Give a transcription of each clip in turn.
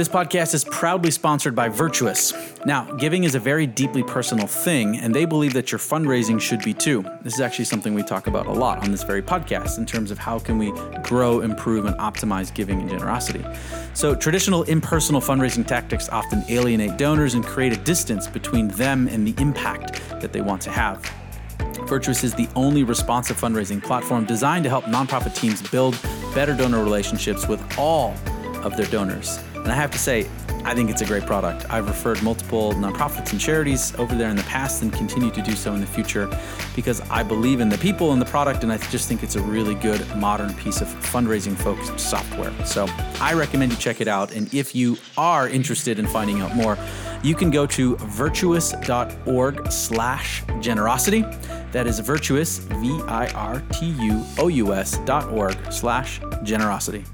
This podcast is proudly sponsored by Virtuous. Now, giving is a very deeply personal thing, and they believe that your fundraising should be too. This is actually something we talk about a lot on this very podcast in terms of how can we grow, improve, and optimize giving and generosity. So, traditional impersonal fundraising tactics often alienate donors and create a distance between them and the impact that they want to have. Virtuous is the only responsive fundraising platform designed to help nonprofit teams build better donor relationships with all of their donors. And I have to say, I think it's a great product. I've referred multiple nonprofits and charities over there in the past and continue to do so in the future because I believe in the people and the product, and I just think it's a really good modern piece of fundraising focused software. So I recommend you check it out. And if you are interested in finding out more, you can go to virtuous.org slash generosity. That is virtuous, V-I-R-T-U-O-U-S dot org slash generosity.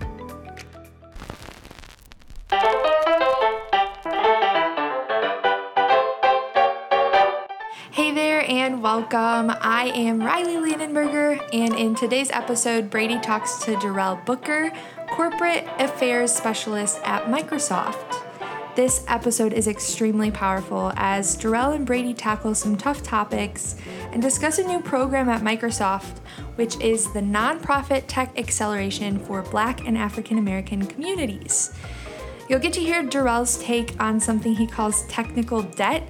Welcome. I am Riley Landenberger, and in today's episode, Brady talks to Darrell Booker, Corporate Affairs Specialist at Microsoft. This episode is extremely powerful as Darrell and Brady tackle some tough topics and discuss a new program at Microsoft, which is the Nonprofit Tech Acceleration for Black and African American Communities. You'll get to hear Darrell's take on something he calls technical debt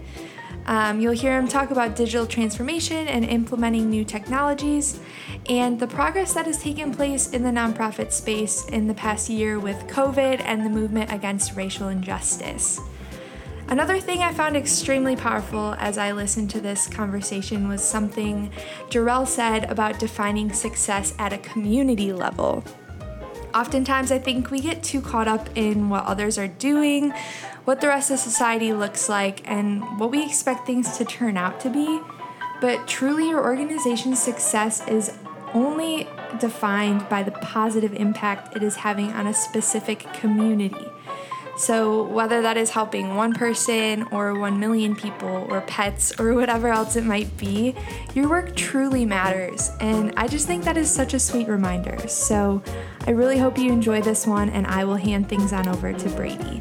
um, you'll hear him talk about digital transformation and implementing new technologies, and the progress that has taken place in the nonprofit space in the past year with COVID and the movement against racial injustice. Another thing I found extremely powerful as I listened to this conversation was something Darrell said about defining success at a community level. Oftentimes, I think we get too caught up in what others are doing, what the rest of society looks like, and what we expect things to turn out to be. But truly, your organization's success is only defined by the positive impact it is having on a specific community. So, whether that is helping one person or 1 million people or pets or whatever else it might be, your work truly matters. And I just think that is such a sweet reminder. So, I really hope you enjoy this one, and I will hand things on over to Brady.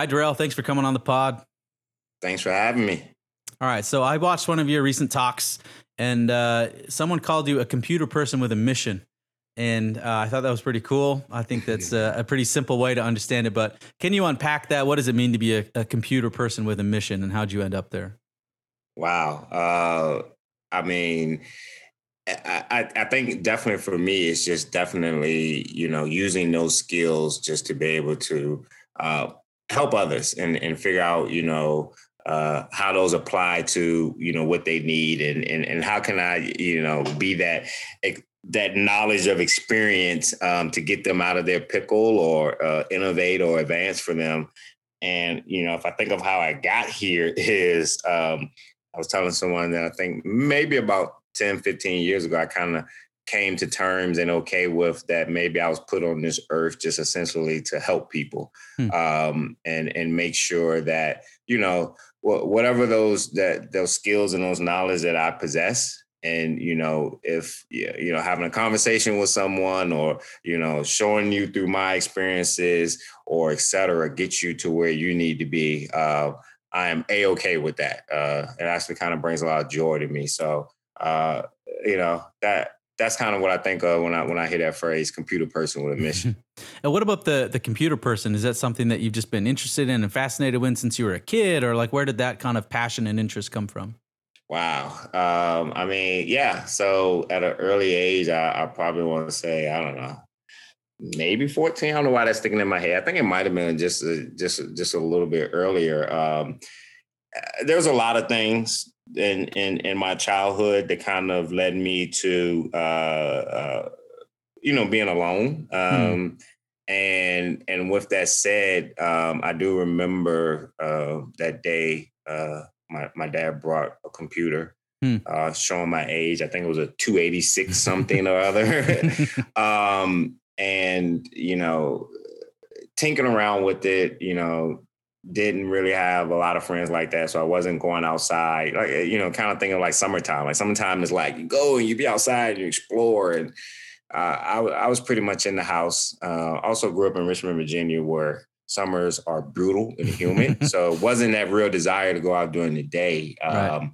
Hi, Darrell. Thanks for coming on the pod. Thanks for having me. All right. So I watched one of your recent talks, and uh, someone called you a computer person with a mission. And uh, I thought that was pretty cool. I think that's a, a, pretty simple way to understand it. But can you unpack that? What does it mean to be a, a computer person with a mission, and how'd you end up there? Wow. Uh, I mean, I, I, think definitely for me, it's just definitely you know using those skills just to be able to uh, help others and and figure out you know uh, how those apply to you know what they need and and and how can I you know be that that knowledge of experience um, to get them out of their pickle or uh, innovate or advance for them. And you know, if I think of how I got here, is um, I was telling someone that I think maybe about 10, 15 years ago, I kind of came to terms and okay with that maybe I was put on this earth just essentially to help people hmm. um, and and make sure that you know whatever those that those skills and those knowledge that I possess and you know if you know having a conversation with someone or you know showing you through my experiences or et cetera get you to where you need to be uh, I am a okay with that uh, it actually kind of brings a lot of joy to me so uh, you know that that's kind of what I think of when I when I hear that phrase computer person with a mission. and what about the the computer person? Is that something that you've just been interested in and fascinated with since you were a kid or like where did that kind of passion and interest come from? Wow. Um, I mean, yeah. So at an early age, I, I probably want to say, I don't know, maybe 14. I don't know why that's sticking in my head. I think it might have been just a, just just a little bit earlier. Um, uh, there's a lot of things in in in my childhood that kind of led me to uh, uh, you know being alone. Hmm. Um, and and with that said, um, I do remember uh, that day. Uh, my my dad brought a computer, hmm. uh, showing my age. I think it was a 286 something or other. um, and you know, tinkering around with it. You know, didn't really have a lot of friends like that, so I wasn't going outside. Like you know, kind of thinking like summertime. Like summertime is like you go and you be outside and you explore and uh, I, I, was pretty much in the house. Uh, also grew up in Richmond, Virginia, where summers are brutal and humid. so it wasn't that real desire to go out during the day. Um, right.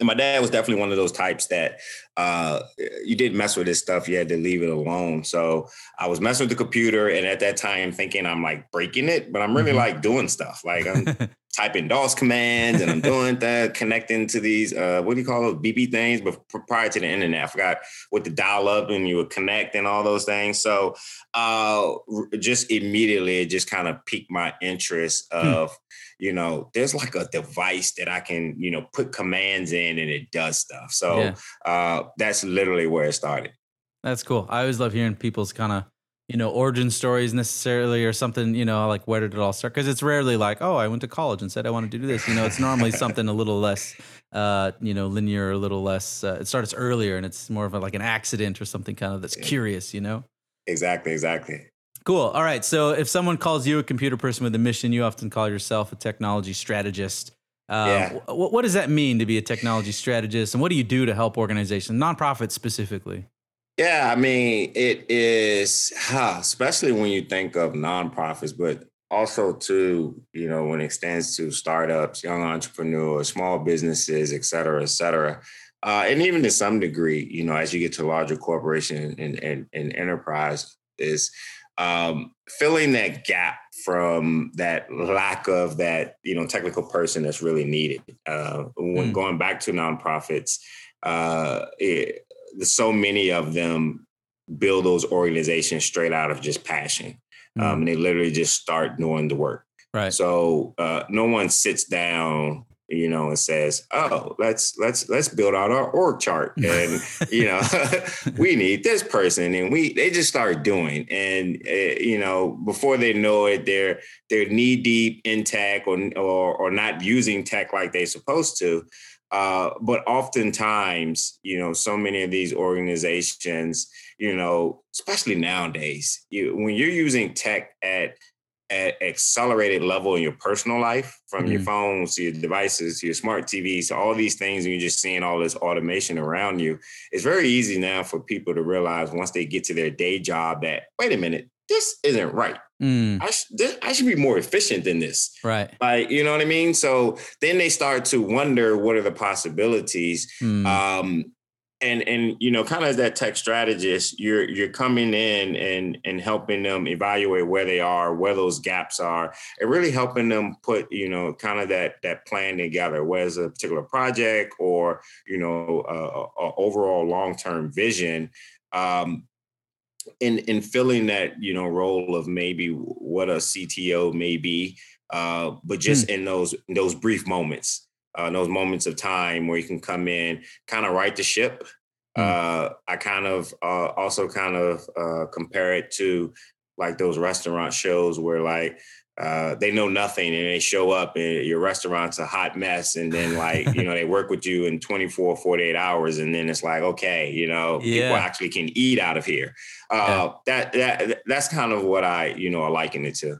And my dad was definitely one of those types that uh, you didn't mess with this stuff. You had to leave it alone. So I was messing with the computer, and at that time, thinking I'm like breaking it, but I'm really mm-hmm. like doing stuff. Like I'm typing DOS commands, and I'm doing that, connecting to these uh, what do you call those BB things? But prior to the internet, I forgot what the dial up, and you would connect and all those things. So uh, just immediately, it just kind of piqued my interest hmm. of. Hmm you know, there's like a device that I can, you know, put commands in and it does stuff. So yeah. uh, that's literally where it started. That's cool. I always love hearing people's kind of, you know, origin stories necessarily or something, you know, like where did it all start? Because it's rarely like, oh, I went to college and said I wanted to do this. You know, it's normally something a little less, uh, you know, linear, a little less. Uh, it starts earlier and it's more of a, like an accident or something kind of that's curious, you know? Exactly, exactly. Cool. All right. So if someone calls you a computer person with a mission, you often call yourself a technology strategist. Uh, yeah. what, what does that mean to be a technology strategist, and what do you do to help organizations, nonprofits specifically? Yeah, I mean, it is, huh, especially when you think of nonprofits, but also to you know when it extends to startups, young entrepreneurs, small businesses, et cetera, et cetera. Uh, and even to some degree, you know, as you get to larger corporation and, and, and enterprise, is um, filling that gap from that lack of that you know technical person that's really needed. Uh, when mm. going back to nonprofits, uh, it, so many of them build those organizations straight out of just passion. Mm. Um, and they literally just start doing the work. Right. So uh, no one sits down you know, and says, "Oh, let's let's let's build out our org chart, and you know, we need this person," and we they just start doing, and uh, you know, before they know it, they're they're knee deep in tech or or, or not using tech like they're supposed to. Uh, but oftentimes, you know, so many of these organizations, you know, especially nowadays, you, when you're using tech at at accelerated level in your personal life from mm-hmm. your phones to your devices to your smart TVs to all these things and you're just seeing all this automation around you it's very easy now for people to realize once they get to their day job that wait a minute this isn't right mm. I, sh- this, I should be more efficient than this right like you know what i mean so then they start to wonder what are the possibilities mm. um, and and you know kind of as that tech strategist you're you're coming in and and helping them evaluate where they are where those gaps are and really helping them put you know kind of that that plan together whether it's a particular project or you know a, a overall long-term vision um in in filling that you know role of maybe what a cto may be uh but just mm. in those in those brief moments uh, those moments of time where you can come in, kind of right the ship. Mm. Uh, I kind of uh, also kind of uh, compare it to like those restaurant shows where like uh, they know nothing and they show up and your restaurant's a hot mess and then like you know they work with you in 24 48 hours and then it's like okay you know yeah. people actually can eat out of here uh, yeah. that that that's kind of what i you know liken it to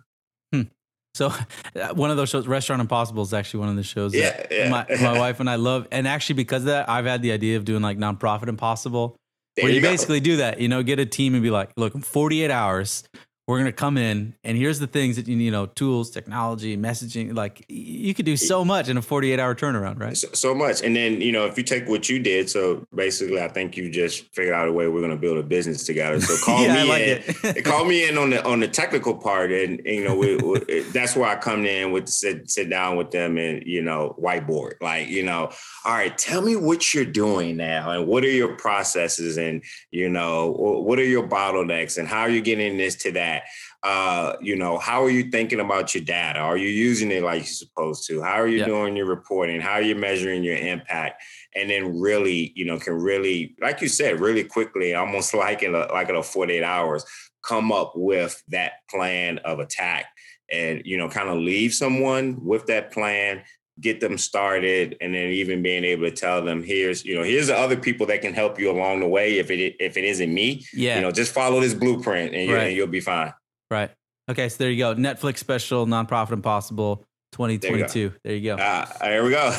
so uh, one of those shows, Restaurant Impossible, is actually one of the shows yeah, that yeah. My, my wife and I love. And actually, because of that, I've had the idea of doing like nonprofit Impossible, there where you, you basically do that. You know, get a team and be like, look, 48 hours, we're going to come in and here's the things that you you know tools technology messaging like you could do so much in a 48 hour turnaround right? So, so, much. And then you know if you take what you did so basically i think you just figured out a way we're going to build a business together. So call yeah, me like in call me in on the on the technical part and, and you know we, we, that's where i come in with sit sit down with them and you know whiteboard like you know all right tell me what you're doing now and what are your processes and you know what are your bottlenecks and how are you getting this to that that? Uh, you know, how are you thinking about your data? Are you using it like you're supposed to? How are you Yeah. doing your reporting? How are you measuring your impact? And then really, you know, can really, like you said, really quickly, almost like in a like in a 48 hours, come up with that plan of attack and you know, kind of leave someone with that plan get them started and then even being able to tell them here's you know here's the other people that can help you along the way if it if it isn't me Yeah. you know just follow this blueprint and, you, Right. and you'll be fine Right. Okay. So there you go. Netflix special, nonprofit impossible, 2022. There you go. there we go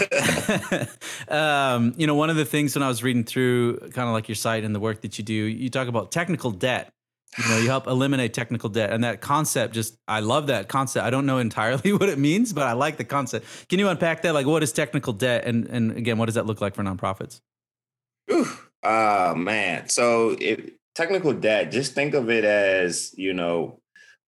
um, you know, one of the things when I was reading through kind of like your site and the work that you do, you talk about technical debt. You know, you help eliminate technical debt, and that concept just I love that concept. I don't know entirely what it means, but I like the concept. Can you unpack that? Like, what is technical debt, and and again, what does that look like for nonprofits? Ooh, uh, man. So it, technical debt, just think of it as, you know,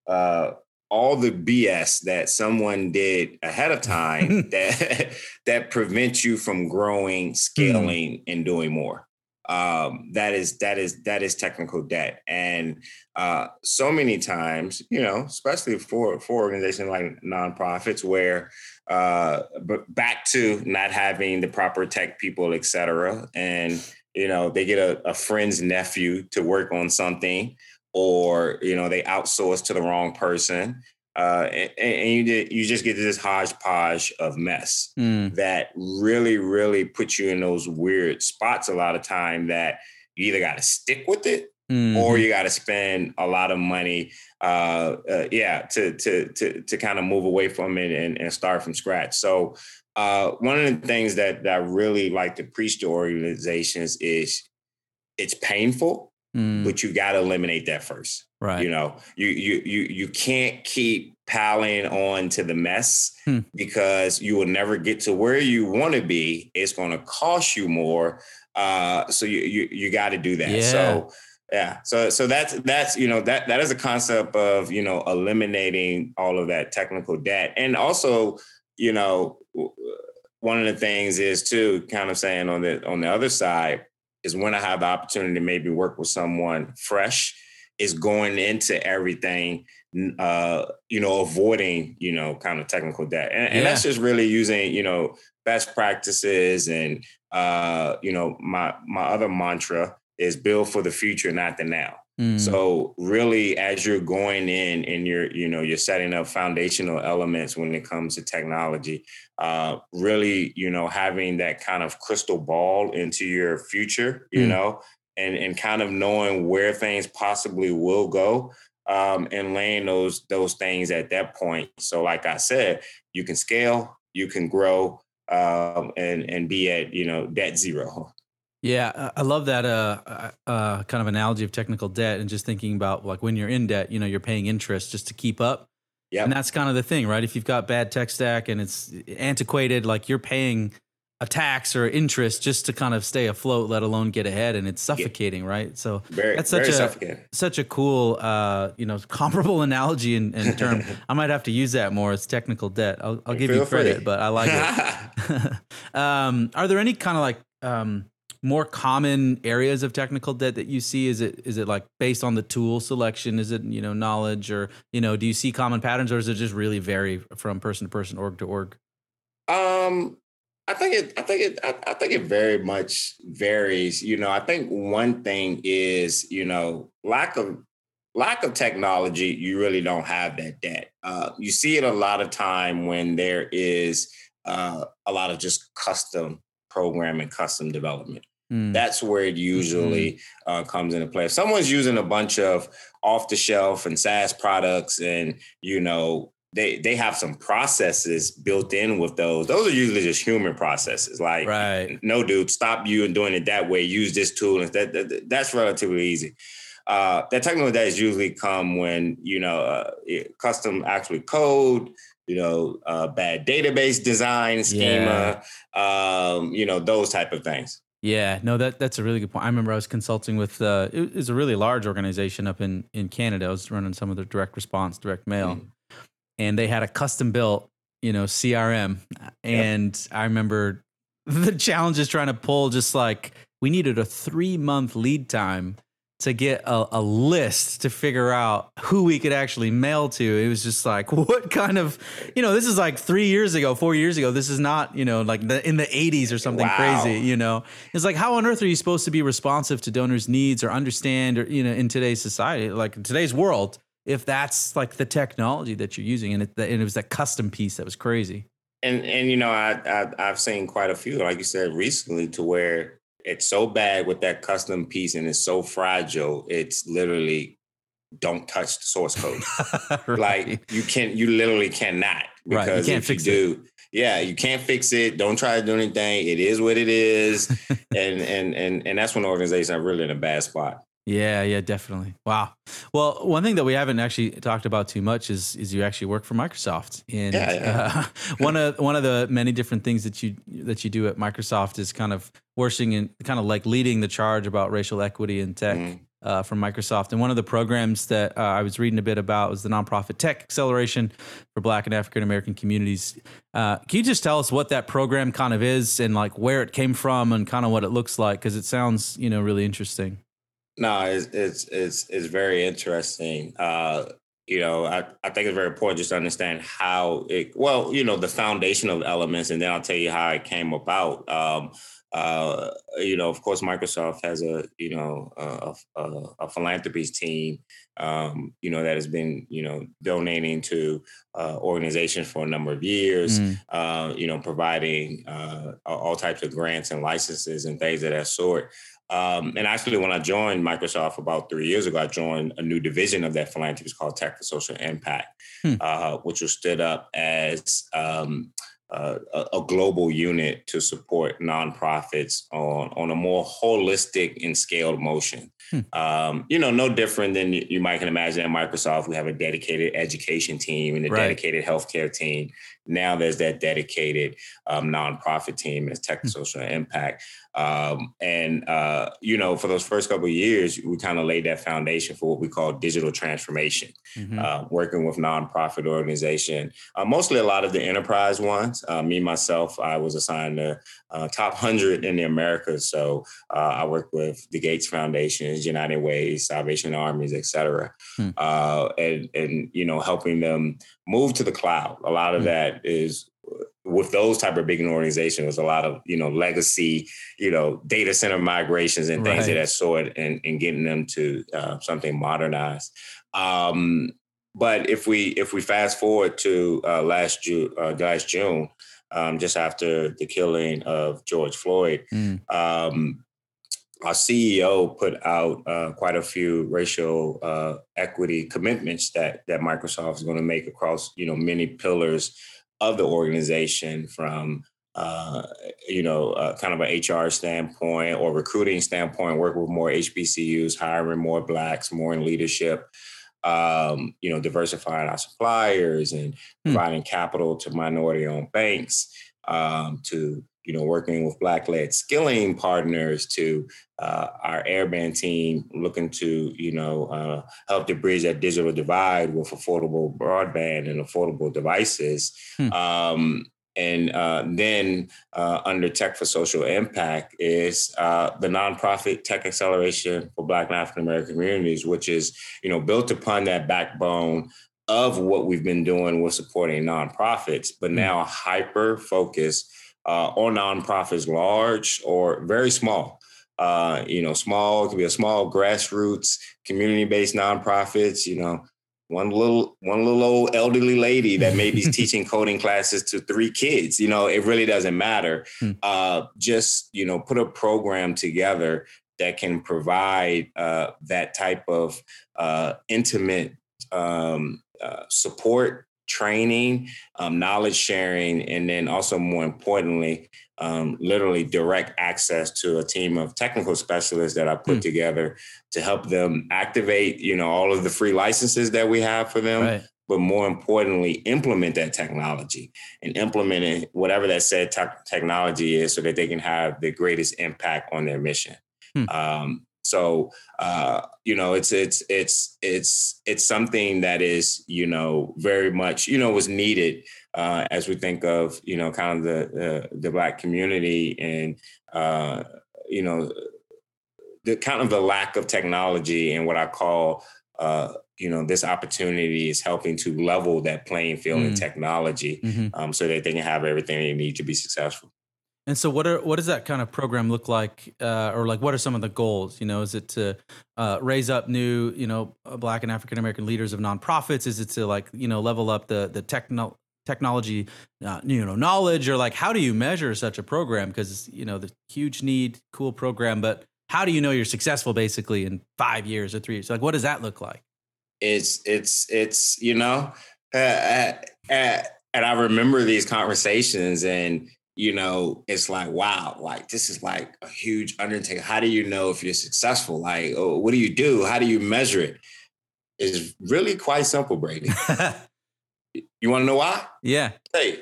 uh, all the BS that someone did ahead of time that that prevents you from growing, scaling, and doing more. Um, that is that is that is technical debt, and uh, so many times, you know, especially for for organizations like nonprofits, where uh, but back to not having the proper tech people, et cetera, and you know they get a, a friend's nephew to work on something, or you know they outsource to the wrong person, uh, and, and you did, you just get this hodgepodge of mess Mm, that really, really puts you in those weird spots a lot of time that you either got to stick with it mhm. or you got to spend a lot of money, uh, uh, yeah, to to to to kind of move away from it and, and start from scratch. So uh, one of the things that, that I really like to preach to organizations is it's painful, Mm, but you got to eliminate that first. Right. You know, you you you you can't keep piling on to the mess Hmm. because you will never get to where you want to be. It's going to cost you more. Uh, so you you you got to do that. Yeah. So yeah. So so that's that's you know that that is a concept of you know eliminating all of that technical debt and also you know one of the things is too kind of saying on the on the other side is when I have the opportunity to maybe work with someone fresh is going into everything uh you know avoiding you know kind of technical debt. And, and that's just really using you know best practices and uh you know my my other mantra is build for the future not the now. Mm, so really, as you're going in and you're, you know, you're setting up foundational elements when it comes to technology, uh, really, you know, having that kind of crystal ball into your future, you Mm. know, and and kind of knowing where things possibly will go. Um, and laying those those things at that point. So, like I said, you can scale, you can grow, um, and and be at you know debt zero. Yeah, I- love that uh, uh, uh, kind of analogy of technical debt and just thinking about like when you're in debt, you know, you're paying interest just to keep up. Yep. And that's kind of the thing, right? If you've got bad tech stack and it's antiquated, like you're paying a tax or interest just to kind of stay afloat, let alone get ahead, and it's suffocating, right? So Very That's such a- such a cool, uh, you know, comparable analogy and, and term. I might have to use that more as technical debt. I'll, I'll give you Feel free. credit, but I like it. um, are there any kind of like um, more common areas of technical debt that you see? Is it is it like based on the tool selection? Is it you know knowledge or you know do you see common patterns or does it just really vary from person to person, org to org? Um, I think it. I think it. I, I think it very much varies. You know, I think one thing is you know lack of lack of technology. You really don't have that debt. Uh, you see it a lot of time when there is uh, a lot of just custom programming, custom development Mm, that's where it usually uh, comes into play. If someone's using a bunch of off the shelf and SaaS products, and you know they they have some processes built in with those. Those are usually just human processes. Like, right. no, dude, stop you and doing it that way. Use this tool, and that, that that's relatively easy. Uh, that technical debt is usually come when you know uh, custom actually code, you know, uh, bad database design schema, um, you know, those type of things. Yeah, no, that that's a really good point. I remember I was consulting with uh, it was a really large organization up in in Canada. I was running some of their direct response, direct mail, Mhm. And they had a custom built, you know, CRM. And I remember the challenges trying to pull just like we needed a three month lead time to get a, a, list to figure out who we could actually mail to. It was just like, what kind of, you know, this is like three years ago, four years ago. This is not, you know, like the, in the 80s or something wow. crazy, you know. It's like, how on earth are you supposed to be responsive to donors' needs or understand, or, you know, in today's society, like in today's world, if that's like the technology that you're using? And it, and it was that custom piece that was crazy. And, and you know, I, I I've seen quite a few, like you said, recently, to where it's so bad with that custom piece and it's so fragile. It's literally don't touch the source code. right. Like you can't, you literally cannot because right. you can't if fix you do, it. yeah, you can't fix it. Don't try to do anything. It is what it is. and and and and that's when organizations are really in a bad spot. Yeah, yeah, definitely. Wow. Well, one thing that we haven't actually talked about too much is is you actually work for Microsoft, and yeah, yeah. Uh, one of one of the many different things that you that you do at Microsoft is kind of working and kind of like leading the charge about racial equity in tech. Mm. Uh, from Microsoft. And one of the programs that uh, I was reading a bit about was the nonprofit tech acceleration for Black and African American communities. Uh, can you just tell us what that program kind of is and like where it came from and kind of what it looks like? Because it sounds, you know, really interesting. No, it's it's it's, it's very interesting. Uh, you know, I, I think it's very important just to understand how it. Well, you know, the foundational elements, and then I'll tell you how it came about. Um, uh, you know, of course, Microsoft has a you know a, a, a philanthropies team, um, you know, that has been you know donating to uh, organizations for a number of years, mm. uh, you know, providing uh, all types of grants and licenses and things of that sort. Um, and actually, when I joined Microsoft about three years ago, I joined a new division of that philanthropy. It's called Tech for Social Impact, hmm. uh, which was stood up as um, uh, a, global unit to support nonprofits on, on a more holistic and scaled motion. Hmm. Um, you know, no different than you might can imagine at Microsoft. We have a dedicated education team and a right. dedicated healthcare team. Now there's that dedicated um, nonprofit team as Tech hmm. Social Impact. Um, and uh, you know, for those first couple of years, we kind of laid that foundation for what we call digital transformation, mm-hmm. uh, working with nonprofit organization, uh, mostly a lot of the enterprise ones. Uh, me myself, I was assigned the uh, top hundred in the Americas, so uh, I work with the Gates Foundation, United Ways, Salvation Armies, et cetera, hmm. and and you know, helping them move to the cloud. A lot of hmm. that is with those type of big organizations, there's a lot of you know legacy, you know, data center migrations and things right. of that sort, and, and getting them to uh, something modernized. Um, but if we if we fast forward to uh, last June, uh, last June, um, just after the killing of George Floyd, mm. um, our CEO put out uh, quite a few racial uh, equity commitments that that Microsoft is going to make across you know many pillars of the organization from uh, you know, uh, kind of an HR standpoint or recruiting standpoint, work with more HBCUs, hiring more blacks, more in leadership, um, you know, diversifying our suppliers and hmm. providing capital to minority-owned banks, um, to you know, working with Black-led skilling partners to uh, our airband team, looking to you know uh, help to bridge that digital divide with affordable broadband and affordable devices. Hmm. Um, and uh, then uh, under Tech for Social Impact is uh, the nonprofit Tech Acceleration for Black and African American communities, which is you know built upon that backbone of what we've been doing with supporting nonprofits, but hmm. now hyper focused uh, or nonprofits, large or very small. Uh, you know, small could be a small grassroots community-based nonprofits. You know, one little one little old elderly lady that maybe is teaching coding classes to three kids. You know, it really doesn't matter. Hmm. Uh, just you know, put a program together that can provide uh, that type of uh, intimate um, uh, support training, um, knowledge sharing, and then also more importantly, um, literally direct access to a team of technical specialists that I put mm. together to help them activate, you know, all of the free licenses that we have for them. Right. But more importantly, implement that technology and implement it, whatever that said te- technology is, so that they can have the greatest impact on their mission. Hmm. Um, so uh, you know, it's it's it's it's it's something that is you know very much you know was needed uh, as we think of you know kind of the the, the black community and uh, you know the kind of the lack of technology and what I call uh, you know this opportunity is helping to level that playing field mm. in technology mm-hmm. um, so that they can have everything they need to be successful and so what are what does that kind of program look like uh, or like what are some of the goals? You know is it to uh, raise up new you know black and african american leaders of nonprofits? Is it to like you know level up the the techno- technology uh, you know knowledge? Or like how do you measure such a program? Because you know the huge need cool program but how do you know you're successful basically in five years or three years? Like what does that look like? It's it's it's you know uh, uh, uh, and i remember these conversations and you know it's like wow like this is like a huge undertaking how do you know if you're successful like oh, what do you do how do you measure it it's really quite simple brady you want to know why yeah hey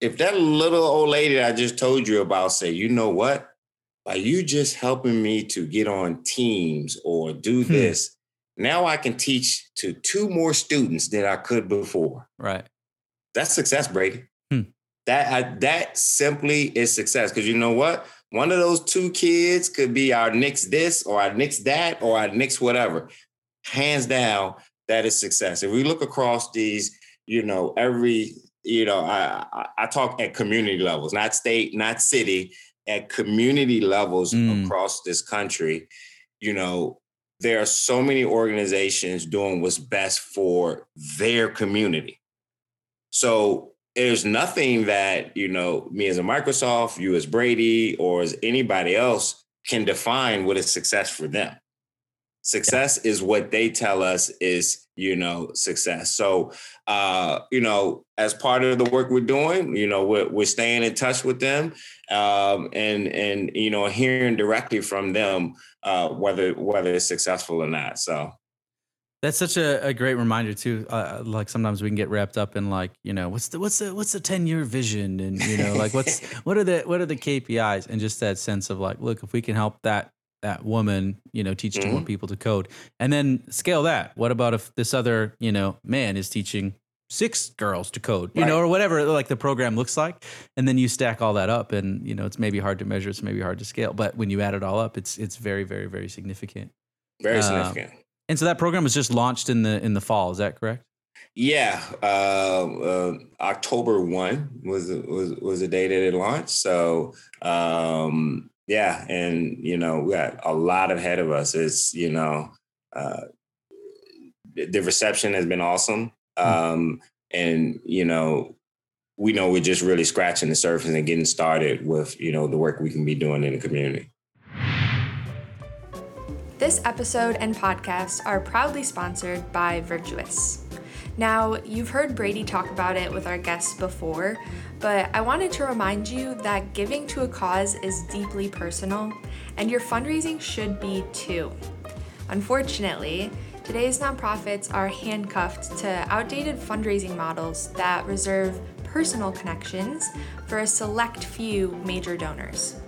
if that little old lady i just told you about say you know what by you just helping me to get on teams or do hmm. this now I can teach to two more students than I could before. Right. That's success, Brady. That I, that simply is success. Because you know what? One of those two kids could be our next this or our next that or our next whatever. Hands down, that is success. If we look across these, you know, every, you know, I, I, I talk at community levels, not state, not city, at community levels mm. across this country, you know, there are so many organizations doing what's best for their community. So there's nothing that, you know, me as a Microsoft, you as Brady, or as anybody else can define what is success for them. Success is what they tell us is, you know, success. So, uh, you know, as part of the work we're doing, you know, we're, we're staying in touch with them, um, and and you know, hearing directly from them uh, whether whether it's successful or not. So that's such a, a great reminder too. Uh, like sometimes we can get wrapped up in like you know what's the what's the what's the ten year vision and you know like what's what are the what are the KPIs and just that sense of like look if we can help that that woman you know teach mm-hmm. two more people to code and then scale that. What about if this other you know man is teaching six girls to code, you right. know, or whatever like the program looks like. And then you stack all that up and, you know, it's maybe hard to measure, it's maybe hard to scale. But when you add it all up, it's it's very, very, very significant. Very uh, significant. And so that program was just launched in the in the fall, is that correct? Yeah, uh, uh, October one was was was the day that it launched. So um, yeah, and you know we got a lot ahead of us. It's you know uh, the reception has been awesome. Hmm. Um, and you know, we know we're just really scratching the surface and getting started with you know the work we can be doing in the community. This episode and podcast are proudly sponsored by Virtuous. Now, you've heard Brady talk about it with our guests before, but I wanted to remind you that giving to a cause is deeply personal, and your fundraising should be too. Unfortunately, Today's nonprofits are handcuffed to outdated fundraising models that reserve personal connections for a select few major donors.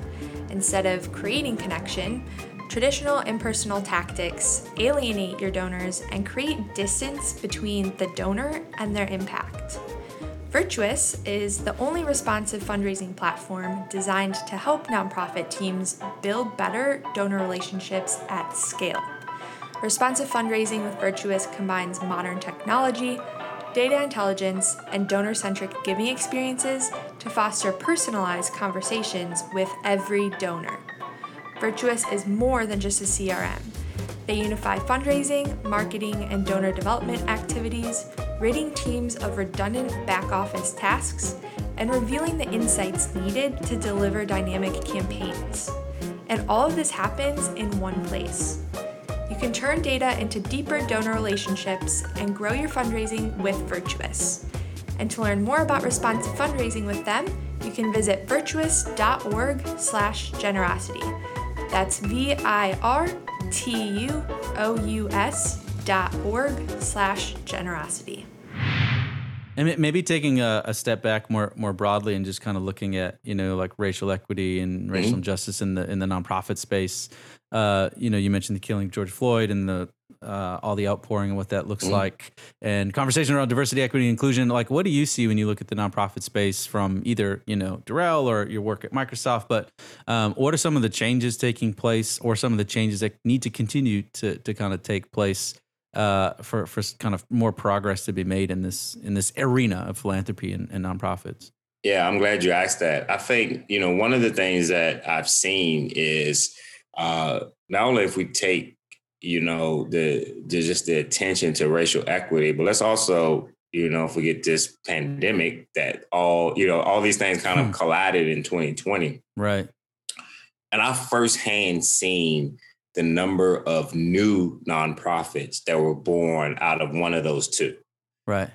Instead of creating connection, traditional impersonal tactics alienate your donors and create distance between the donor and their impact. Virtuous is the only responsive fundraising platform designed to help nonprofit teams build better donor relationships at scale. Responsive fundraising with Virtuous combines modern technology, data intelligence, and donor centric giving experiences to foster personalized conversations with every donor. Virtuous is more than just a CRM. They unify fundraising, marketing, and donor development activities, ridding teams of redundant back office tasks, and revealing the insights needed to deliver dynamic campaigns. And all of this happens in one place you can turn data into deeper donor relationships and grow your fundraising with Virtuous. And to learn more about responsive fundraising with them, you can visit virtuous.org/generosity. That's V I R T U O U S dot org slash generosity. And maybe taking a, a, step back more more broadly and just kind of looking at you know like racial equity and racial mm-hmm. injustice in the in the nonprofit space. Uh, you know, you mentioned the killing of George Floyd and the uh, all the outpouring and what that looks mm-hmm. like, and conversation around diversity, equity, and inclusion. Like, what do you see when you look at the nonprofit space from either you know Darrell or your work at Microsoft? But um, what are some of the changes taking place, or some of the changes that need to continue to to kind of take place uh, for for kind of more progress to be made in this in this arena of philanthropy and, and nonprofits? Yeah, I'm glad you asked that. I think you know one of the things that I've seen is uh, not only if we take you know the, the just the attention to racial equity, but let's also you know if we get this pandemic that all you know all these things kind of hmm. collided in 2020, right? And I firsthand seen the number of new nonprofits that were born out of one of those two. Right.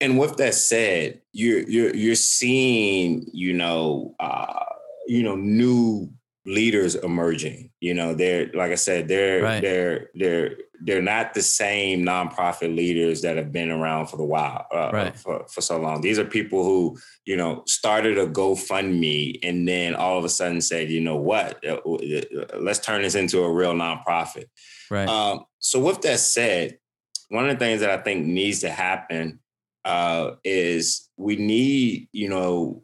And with that said, you're you're you're seeing, you know, uh, you know, new leaders emerging. You know, they're like I said, they're right. they're they're they're not the same nonprofit leaders that have been around for the while uh, right. for, for so long. These are people who you know started a GoFundMe and then all of a sudden said, you know what, uh, uh, let's turn this into a real nonprofit. Right. Um, so with that said, one of the things that I think needs to happen uh, is we need you know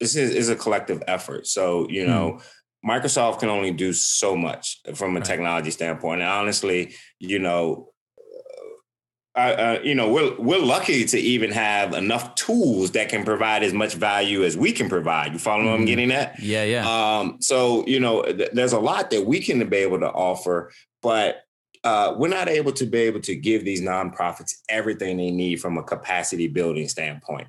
this is, is a collective effort. So you know. Microsoft can only do so much from a right. technology standpoint. And honestly, you know, uh, uh, you know, we're we're lucky to even have enough tools that can provide as much value as we can provide. You follow mm. what I'm mm-hmm. getting at? Yeah, yeah. Um, so you know, th- there's a lot that we can be able to offer, but uh, we're not able to be able to give these nonprofits everything they need from a capacity building standpoint.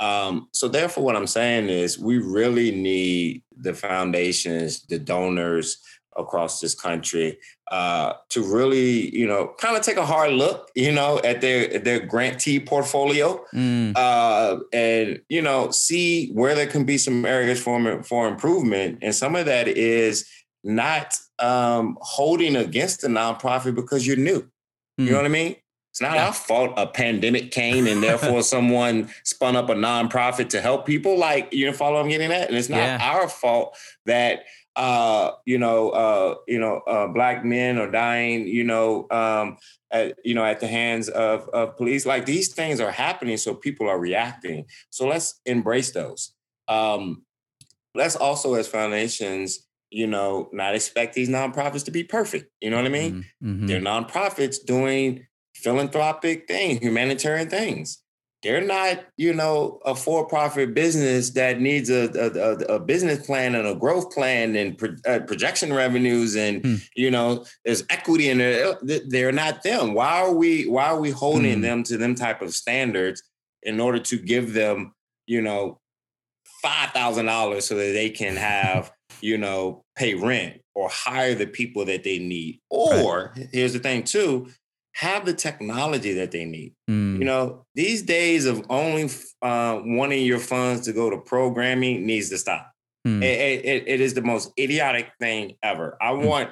Um, so therefore, what I'm saying is we really need the foundations, the donors across this country uh, to really, you know, kind of take a hard look, you know, at their their grantee portfolio, mm. uh, and you know, see where there can be some areas for for improvement. And some of that is not um, holding against the nonprofit because you're new. Mm. You know what I mean? It's not our fault a pandemic came and therefore someone spun up a nonprofit to help people. Like, you know, follow I'm getting at? And it's not yeah. our fault that uh, you know, uh, you know, uh, black men are dying, you know, um, at, you know, at the hands of, of police. Like these things are happening, so people are reacting. So let's embrace those. Um, let's also, as foundations, you know, not expect these nonprofits to be perfect. You know what I mean? Mm-hmm. mm-hmm. They're nonprofits doing philanthropic things, humanitarian things. They're not, you know, a for-profit business that needs a, a, a business plan and a growth plan and pro, uh, projection revenues and hmm. you know there's equity in there. They're not them. Why are we? Why are we holding hmm. them to them type of standards in order to give them, you know, five thousand dollars so that they can have, you know, pay rent or hire the people that they need? Or right. here's the thing too: have the technology that they need. Mm. You know, these days of only uh, wanting your funds to go to programming needs to stop. Mm. It, it, it is the most idiotic thing ever. I mm. want,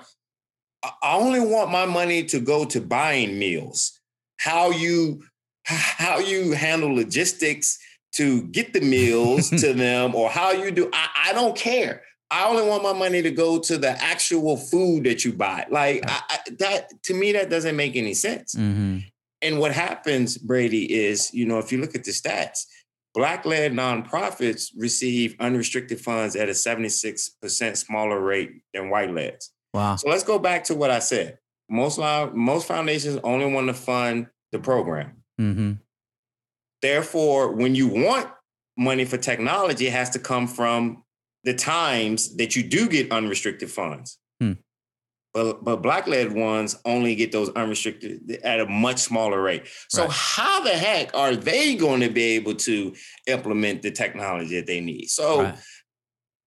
I only want my money to go to buying meals. How you, how you handle logistics to get the meals to them, or how you do, I, I don't care. I only want my money to go to the actual food that you buy. Like I, I, that to me, that doesn't make any sense. Mm-hmm. And what happens, Brady, is you know if you look at the stats, black-led nonprofits receive unrestricted funds at a seventy-six percent smaller rate than white-leds. Wow. So let's go back to what I said. Most most foundations only want to fund the program. Mm-hmm. Therefore, when you want money for technology, it has to come from the times that you do get unrestricted funds. Hmm. But but black led ones only get those unrestricted at a much smaller rate. So right. how the heck are they going to be able to implement the technology that they need? So right.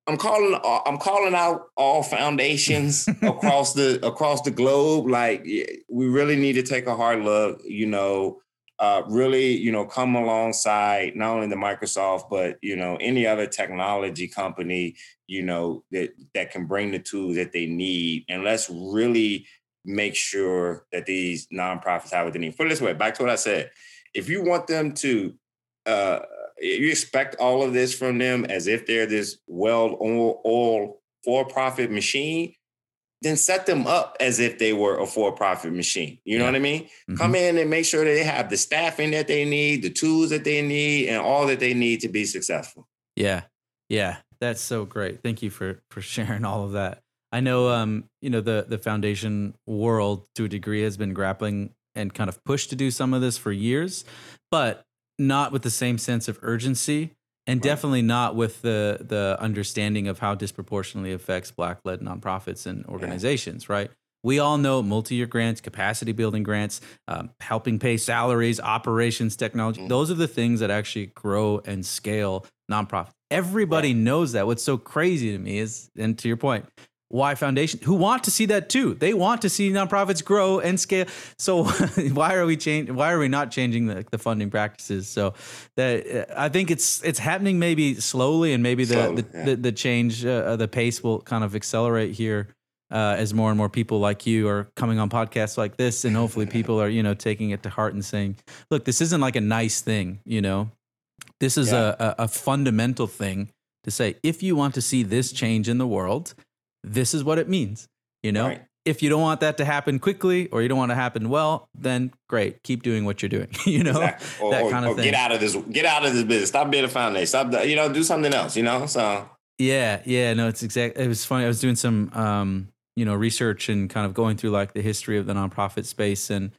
I'm calling I'm calling out all foundations across the across the globe. Like we really need to take a hard look. You know, uh, really, you know, come alongside not only the Microsoft, but you know, any other technology company, you know, that that can bring the tools that they need, and let's really make sure that these nonprofits have what they need. Put it this way, back to what I said: if you want them to, uh, you expect all of this from them as if they're this well-oiled for-profit machine. Then set them up as if they were a for-profit machine. You know Yeah. what I mean? Mm-hmm. Come in and make sure that they have the staffing that they need, the tools that they need, and all that they need to be successful. Yeah. Yeah. That's so great. Thank you for for sharing all of that. I know um, you know, the the foundation world to a degree has been grappling and kind of pushed to do some of this for years, but not with the same sense of urgency and Right. definitely not with the the understanding of how disproportionately affects black led nonprofits and organizations, right? We all know multi-year grants, capacity building grants, um, helping pay salaries, operations, technology. Mhm. Those are the things that actually grow and scale nonprofits. Everybody knows that. What's so crazy to me is, and to your point, why Foundation, who want to see that too? They want to see nonprofits grow and scale. So why are we change? Why are we not changing the, the funding practices? So that uh, I think it's it's happening maybe slowly, and maybe the the, yeah. the the change, uh, the pace will kind of accelerate here uh, as more and more people like you are coming on podcasts like this, and hopefully people are you know taking it to heart and saying, "Look, this isn't like a nice thing," you know. This is Yeah. a, a, a fundamental thing to say. If you want to see this change in the world, this is what it means. You know, Right. if you don't want that to happen quickly or you don't want to happen well, then great, keep doing what you're doing. you know, Exactly. Or, that or- kind of or thing. get out of this. Get out of this business. Stop being a foundation. Stop. You know, do something else. You know. So Yeah, yeah, no, it's exact. It was funny. I was doing some, um, you know, research and kind of going through like the history of the nonprofit space. And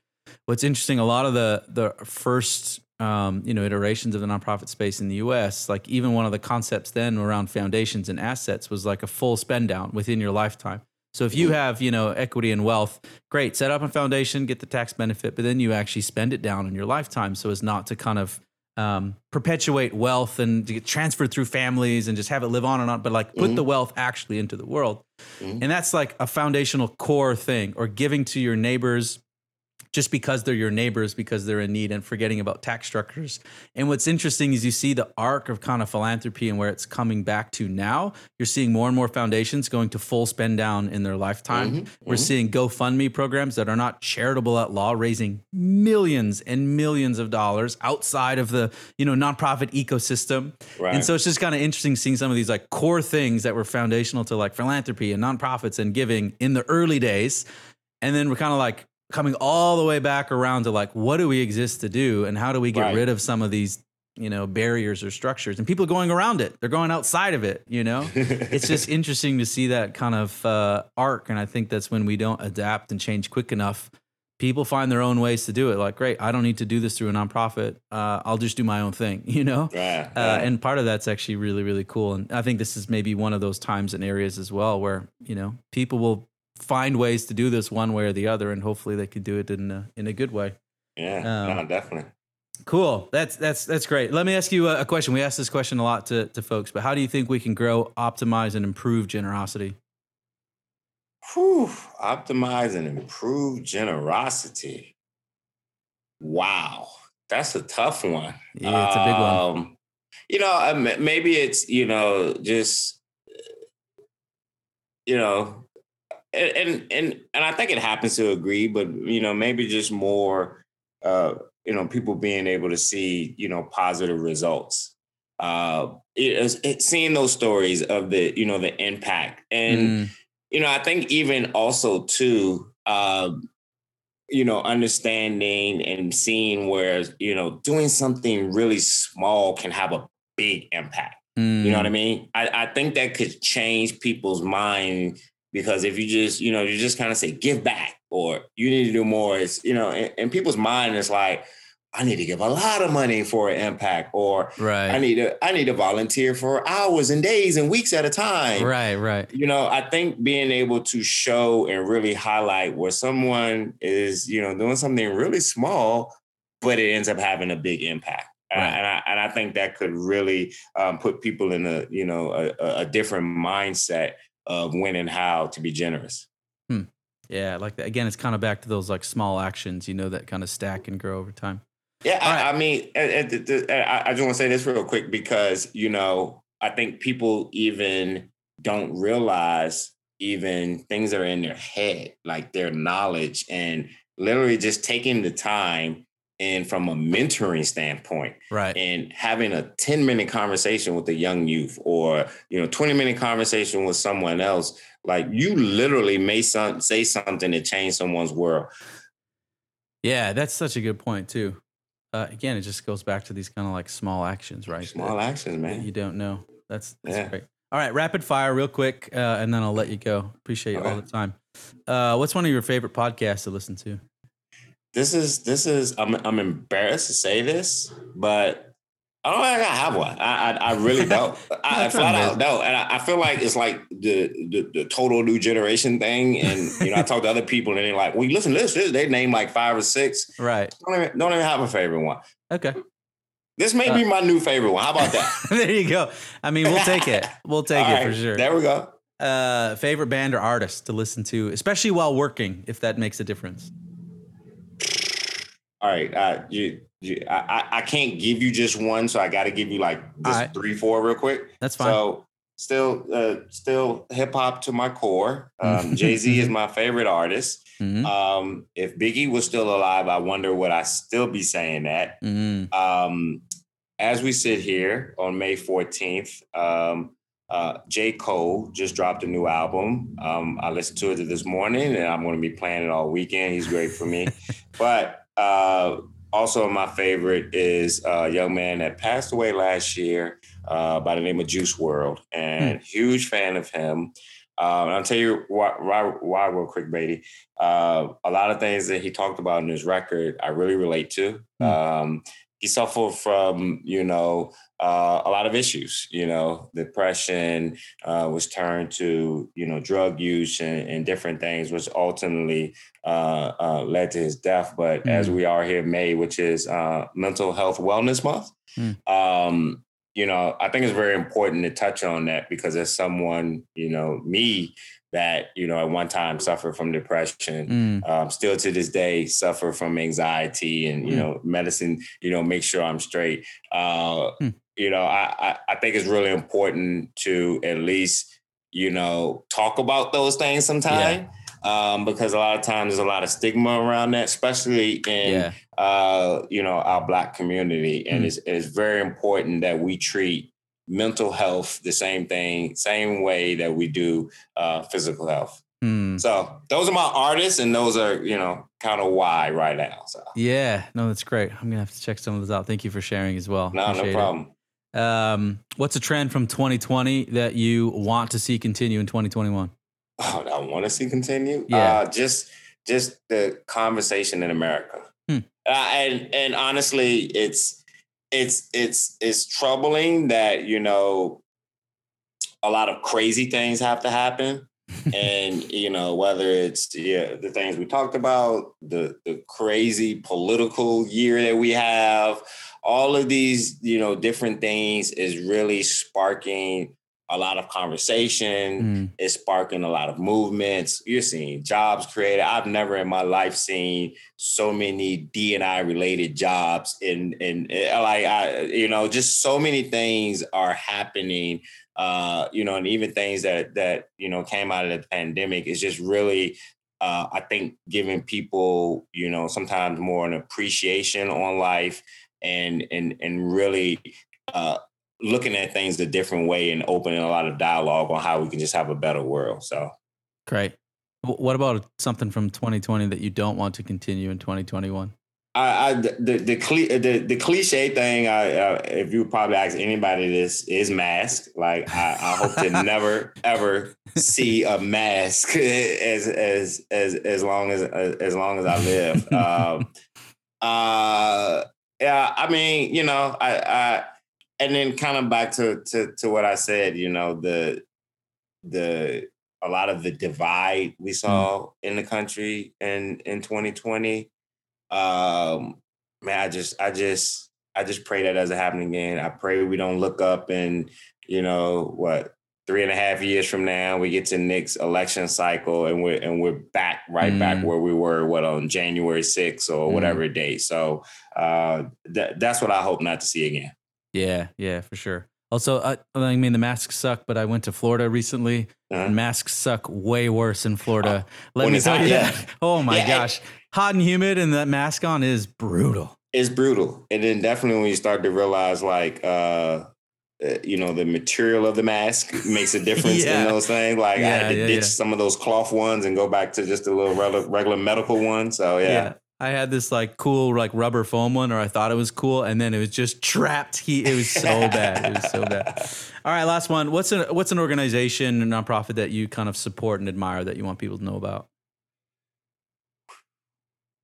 what's interesting, a lot of the the first, um, you know, iterations of the nonprofit space in the U.S., like even one of the concepts then around foundations and assets was like a full spend down within your lifetime. So if you have, you know, equity and wealth, great, set up a foundation, get the tax benefit, but then you actually spend it down in your lifetime so as not to kind of um, perpetuate wealth and to get transferred through families and just have it live on and on, but like put Mhm. the wealth actually into the world. Mhm. And that's like a foundational core thing or giving to your neighbors just because they're your neighbors because they're in need and forgetting about tax structures. And what's interesting is you see the arc of kind of philanthropy and where it's coming back to now. You're seeing more and more foundations going to full spend down in their lifetime. Mhm, We're mhm. seeing GoFundMe programs that are not charitable at law, raising millions and millions of dollars outside of the you know nonprofit ecosystem. Right. And so it's just kind of interesting seeing some of these like core things that were foundational to like philanthropy and nonprofits and giving in the early days. And then we're kind of like coming all the way back around to like, what do we exist to do? And how do we get Right. rid of some of these, you know, barriers or structures? And people are going around it. They're going outside of it, you know? it's just interesting to see that kind of uh, arc. And I think that's when we don't adapt and change quick enough. People find their own ways to do it. Like, great, I don't need to do this through a nonprofit. Uh, I'll just do my own thing, you know? Right, Uh, and part of that's actually really, really cool. And I think this is maybe one of those times and areas as well where, you know, people will find ways to do this one way or the other. And hopefully they could do it in a, in a good way. yeah. um, no, definitely. Cool. That's that's that's great. Let me ask you a, question. We ask this question a lot to, to folks, but how do you think we can grow, optimize, and improve generosity? Whew, optimize and improve generosity. Wow, that's a tough one. Yeah, it's a big one. Um, You know, uh, maybe it's you know just you know, and and and, and I think it happens to agree, but you know, maybe just more, uh, you know, people being able to see you know positive results. Uh, it, it's seeing those stories of the you know the impact and Mm, you know, I think even also too, um, you know, understanding and seeing where you know doing something really small can have a big impact. You know what I mm, mean? I, I think that could change people's mind because if you just, you know, you just kind of say give back or you need to do more, it's you know, in, in people's mind, it's like I need to give a lot of money for an impact or right. I need to I need to volunteer for hours and days and weeks at a time Right, right. you know, I think being able to show and really highlight where someone is, you know, doing something really small, but it ends up having a big impact. And I- Right. And, I, and I think that could really um, put people in a, you know, a- a different mindset of when and how to be generous. Hmm. Yeah, I like that. Again, it's kind of back to those like small actions, you know, that kind of stack and grow over time. Yeah, All right. I, I mean, and- and th- th- I, I just want to say this real quick because you know I think people even don't realize even things that are in their head, like their knowledge, and literally just taking the time and from a mentoring standpoint Right. and having a 10 minute conversation with a young youth or you know 20 minute conversation with someone else like you literally may some, say something to change someone's world Yeah, that's such a good point too. Uh, again, it just goes back to these kind of like small actions, right? small that- actions man you don't know. That's, that's Yeah. great. All right, rapid fire, real quick, uh, and then I'll let you go. Appreciate you all Okay. the time. Uh, what's one of your favorite podcasts to listen to? This is this is I'm I'm embarrassed to say this, but I don't think I have one. I I, I really don't. I, That's flat out don't. and I, I feel like it's like the, the the total new generation thing. And you know, I talk to other people, and they're like, "Well, you listen to this. this." They name like five or six. Right. Don't even, don't even have a favorite one. Okay. This may be my new favorite one. How about that? there you go. I mean, we'll take it. We'll take it for sure. There we go. Uh, favorite band or artist to listen to, especially while working, if that makes a difference. All right, uh, you, you I, I- I can't give you just one, so I got to give you like just All right. three, four, real quick. That's fine. So still, uh, still hip hop to my core. Um, Jay Z is my favorite artist. Mhm. Um, if Biggie was still alive, I wonder would I still be saying that. Mhm. Um, as we sit here on May 14th, um, uh, J. Cole just dropped a new album. Um, I listened to it this morning and I'm going to be playing it all weekend. He's great for me. but uh, also, my favorite is a young man that passed away last year uh, by the name of Juice WRLD, and huge fan of him. Um, I'll tell you why, why, why real quick, Brady. Uh, a lot of things that he talked about in his record, I really relate to. Hmm. Um, he suffered from, you know, uh, a lot of issues. You know, depression uh, was turned to, you know, drug use and, and different things, which ultimately uh, uh, led to his death. But as we are here, May, which is uh, Mental Health Wellness Month, Mm. um, you know, I think it's very important to touch on that because as someone, you know, me that, you know, at one time suffered from depression, Mm. um, still to this day suffer from anxiety and, you Mm. know, medicine, you know, make sure I'm straight. Uh, Mm. You know, I, I, I think it's really important to at least, you know, talk about those things sometime. Um, because a lot of times there's a lot of stigma around that, especially in Yeah. uh, you know, our black community. And Mm. it's, it's very important that we treat mental health the same thing, same way that we do uh, physical health. Mm. So those are my artists, and those are, you know, kind of why right now. So Yeah. No, that's great. I'm gonna have to check some of those out. Thank you for sharing as well. no, no Appreciate it. Um, what's a trend from 2020 that you want to see continue in 2021? Oh, I want to see continue. Yeah. Uh, just just the conversation in America. Hmm. Uh, and and honestly, it's it's it's it's troubling that you know a lot of crazy things have to happen. and you know whether it's yeah the things we talked about the the crazy political year that we have all of these you know different things is really sparking a lot of conversation Mm. it's sparking a lot of movements. You're seeing jobs created. I've never in my life seen so many D and I related jobs in in eh, like I you know just so many things are happening. Uh, you know, and even things that that you know came out of the pandemic is just really. Uh, I think giving people, you know, sometimes more an appreciation on life and and and really uh, looking at things a different way and opening a lot of dialogue on how we can just have a better world. So Great. What about something from 2020 that you don't want to continue in 2021? I, I the the cli- the, the cliche thing. I, uh, if you probably ask anybody this is mask. Like I, I hope to never ever see a mask as as as as long as as long as I live. Um, uh, yeah, I mean, you know, I, I and then kind of back to to to what I said. You know, the the a lot of the divide we saw in the country in in 2020 um man i just i just i just pray that doesn't happen again i pray we don't look up and you know what three and a half years from now we get to next election cycle and we're and we're back right back Mm. where we were what on january 6th or Mm. whatever date so uh that, that's what i hope not to see again Yeah, yeah, for sure. Also, I, I mean, the masks suck, but I went to Florida recently, Uh-huh. and masks suck way worse in Florida. Let me tell hot, you yeah. that. Oh my Yeah, gosh, hot and humid, and that mask on is brutal. it's brutal. And then definitely when you start to realize like uh, uh you know the material of the mask makes a difference Yeah. in those things. Like I had to yeah, ditch yeah. some of those cloth ones and go back to just a little regular, regular medical one. So yeah. I had this like cool like rubber foam one, or I thought it was cool, and then it was just trapped. He it was so bad. It was so bad. All right, last one. What's an what's an organization, a nonprofit that you kind of support and admire that you want people to know about?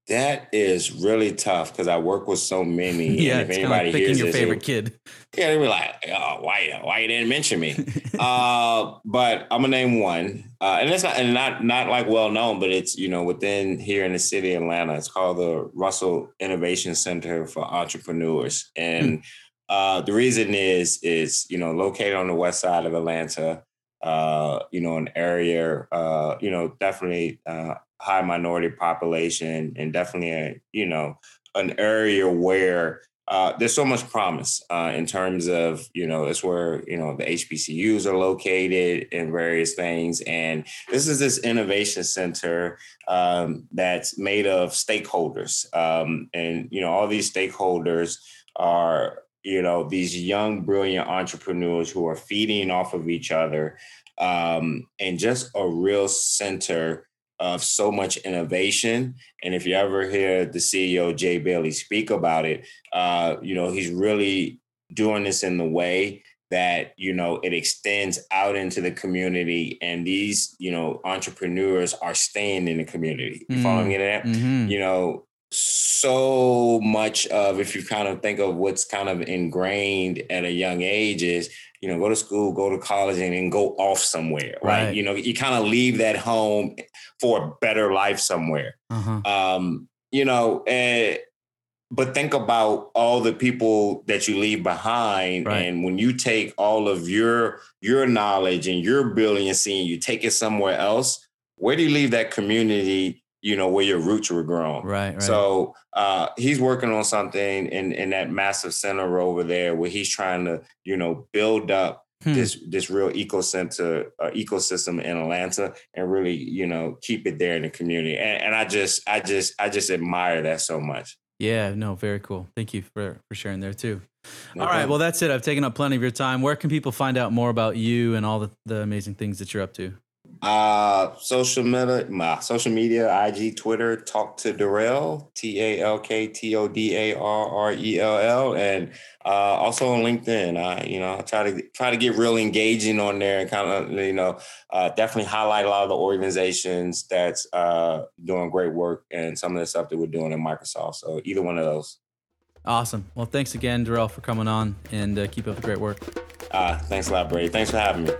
That is really tough because I work with so many. yeah, and if it's kind of like anybody picking hears your this, favorite it- kid. Yeah, they were like, "Oh, why, why you didn't mention me?" uh, but I'm gonna name one, uh, and it's not, and not, not like well known, but it's you know within here in the city of Atlanta. It's called the Russell Innovation Center for Entrepreneurs, and uh, the reason is is you know located on the west side of Atlanta. Uh, you know, an area, uh, you know, definitely uh, high minority population, and definitely a you know an area where uh, there's so much promise uh, in terms of you know it's where you know the HBCUs are located and various things, and this is this innovation center um, that's made of stakeholders, um, and you know all these stakeholders are you know these young brilliant entrepreneurs who are feeding off of each other, um, and just a real center of so much innovation. And if you ever hear the CEO Jay Bailey speak about it, uh, you know, he's really doing this in the way that, you know, it extends out into the community and these, you know, entrepreneurs are staying in the community. You follow me there? Mhm. You know, so much of if you kind of think of what's kind of ingrained at a young age is you know go to school go to college and then go off somewhere right, Right. you know you kind of leave that home for a better life somewhere Uh-huh. um you know eh, but think about all the people that you leave behind Right. and when you take all of your your knowledge and your brilliancy and you take it somewhere else where do you leave that community you know where your roots were grown Right, right. so uh, he's working on something in in that massive center over there where he's trying to you know build up Hmm. this this real eco center uh, ecosystem in Atlanta and really you know keep it there in the community and, and I just I just I just admire that so much. yeah, no, very cool. Thank you for for sharing there too. No all right, problem. well that's it. I've taken up plenty of your time. Where can people find out more about you and all the, the amazing things that you're up to? Uh, social media, my social media, IG, Twitter, talk to Darrell, T A L K T O D A R R E L L, and uh, also on LinkedIn. I, you know, I try to try to get real engaging on there and kind of, you know, uh, definitely highlight a lot of the organizations that's uh, doing great work and some of the stuff that we're doing in Microsoft. So either one of those. Awesome. Well, thanks again, Darrell, for coming on and uh, keep up the great work. Uh, thanks a lot, Brady. Thanks for having me.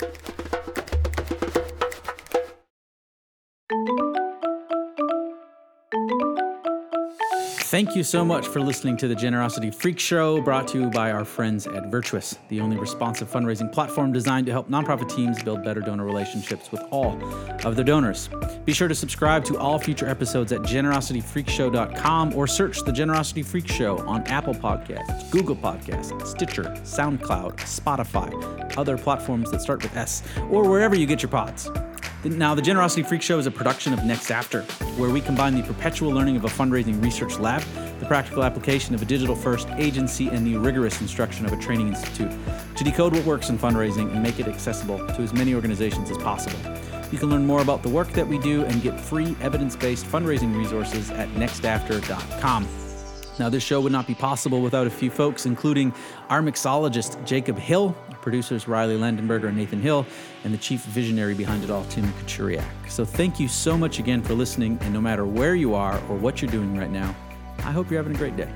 Thank you so much for listening to the Generosity Freak Show, brought to you by our friends at Virtuous, the only responsive fundraising platform designed to help nonprofit teams build better donor relationships with all of their donors. Be sure to subscribe to all future episodes at generosityfreakshow.com or search the Generosity Freak Show on Apple Podcasts, Google Podcasts, Stitcher, SoundCloud, Spotify, other platforms that start with S, or wherever you get your pods. Now, the Generosity Freak Show is a production of NextAfter, where we combine the perpetual learning of a fundraising research lab, the practical application of a digital first agency, and the rigorous instruction of a training institute to decode what works in fundraising and make it accessible to as many organizations as possible. You can learn more about the work that we do and get free evidence based fundraising resources at nextafter.com. Now, this show would not be possible without a few folks, including our mixologist, Jacob Hill, producers Riley Landenberger and Nathan Hill, and the chief visionary behind it all, Tim Kachuriak. So, thank you so much again for listening. And no matter where you are or what you're doing right now, I hope you're having a great day.